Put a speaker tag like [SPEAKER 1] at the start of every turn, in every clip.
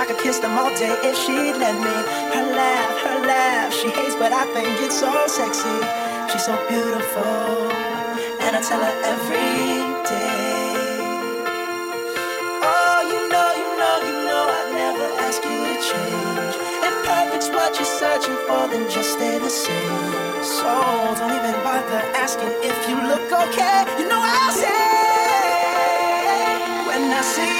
[SPEAKER 1] I
[SPEAKER 2] could kiss them all day if she'd let me. Her laugh, her laugh, she hates, but I think it's so sexy. She's so beautiful, and I tell her every day. Oh, you know, you know, you know, I'd never ask you to change. If perfect's what you're searching for, then just stay the same. So don't even bother asking if you look okay. You know I'll say when I see.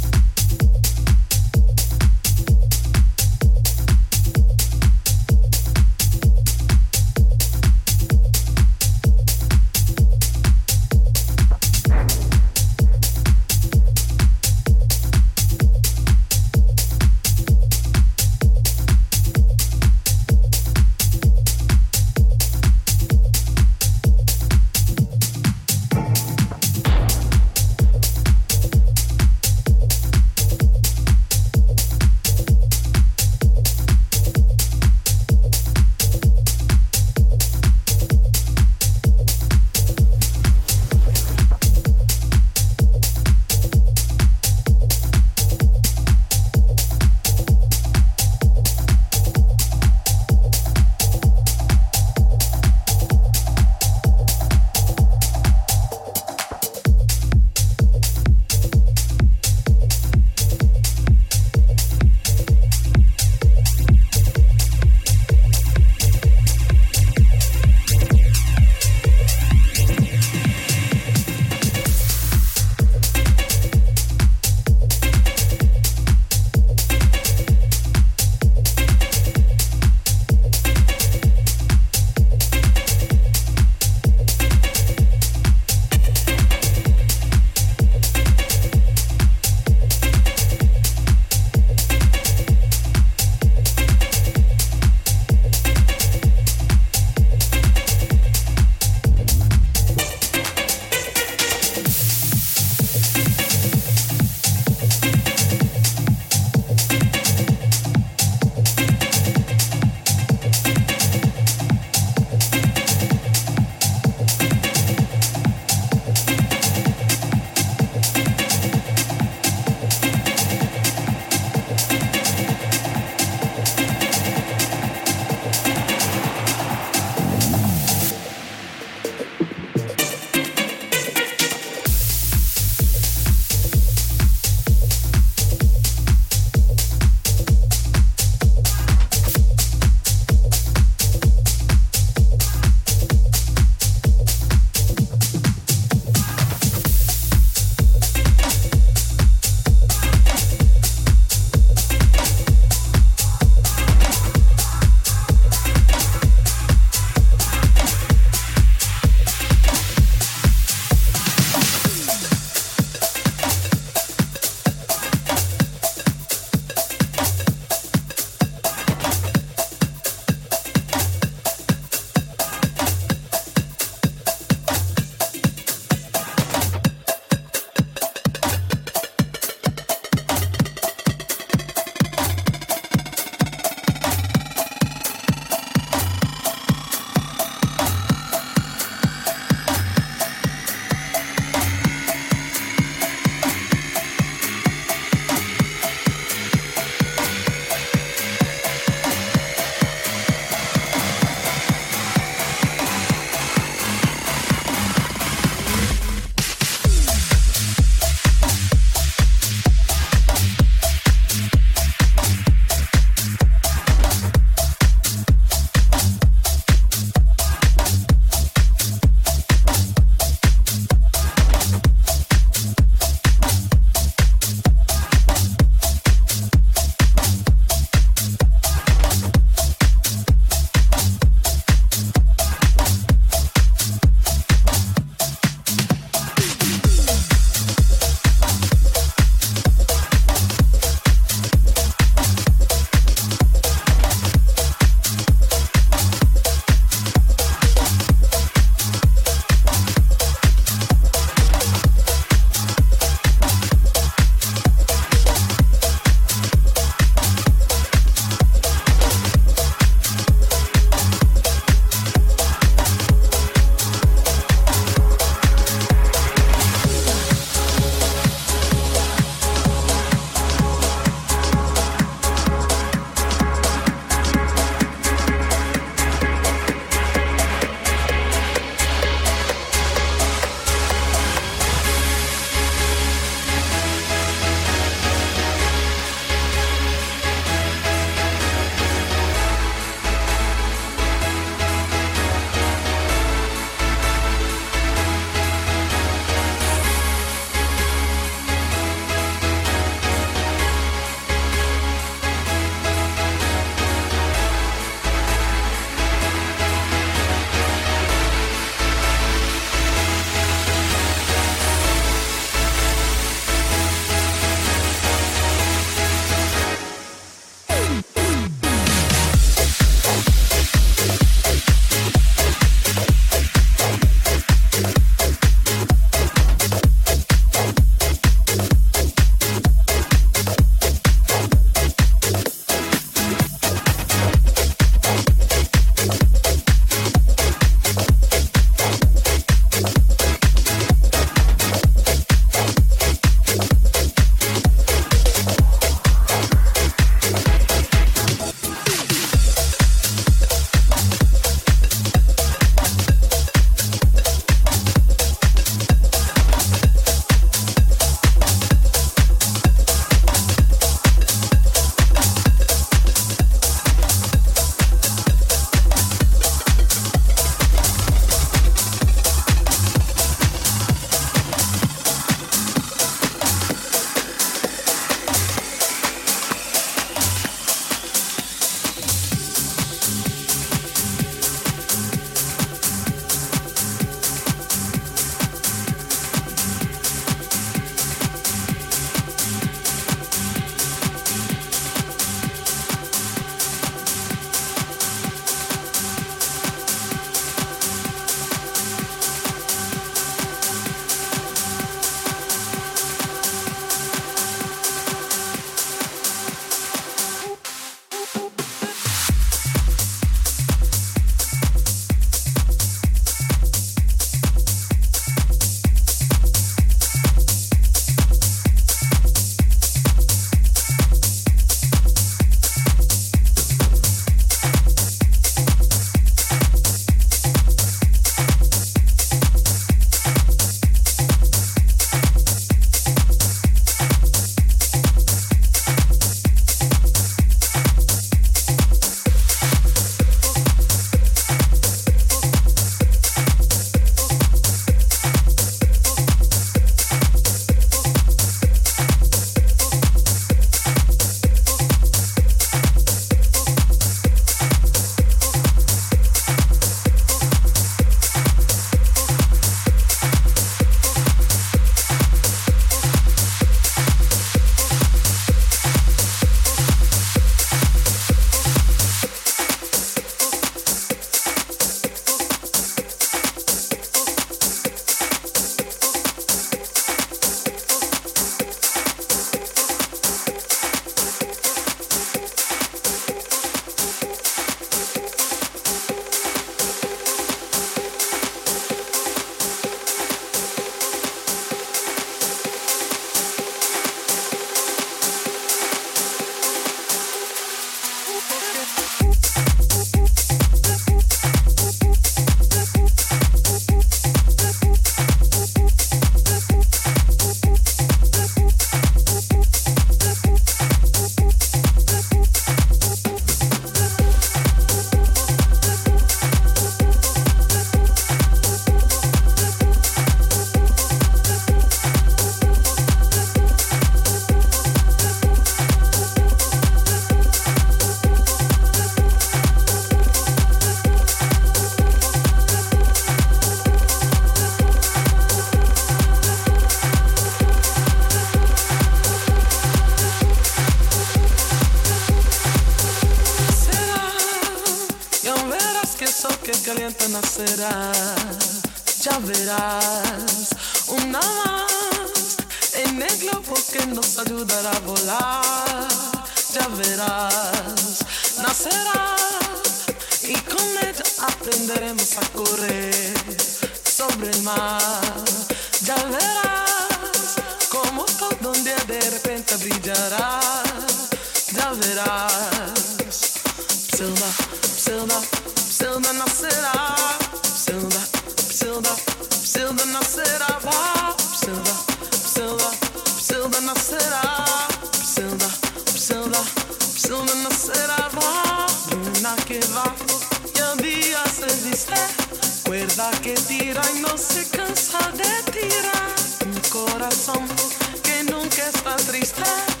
[SPEAKER 2] Que nunca está triste.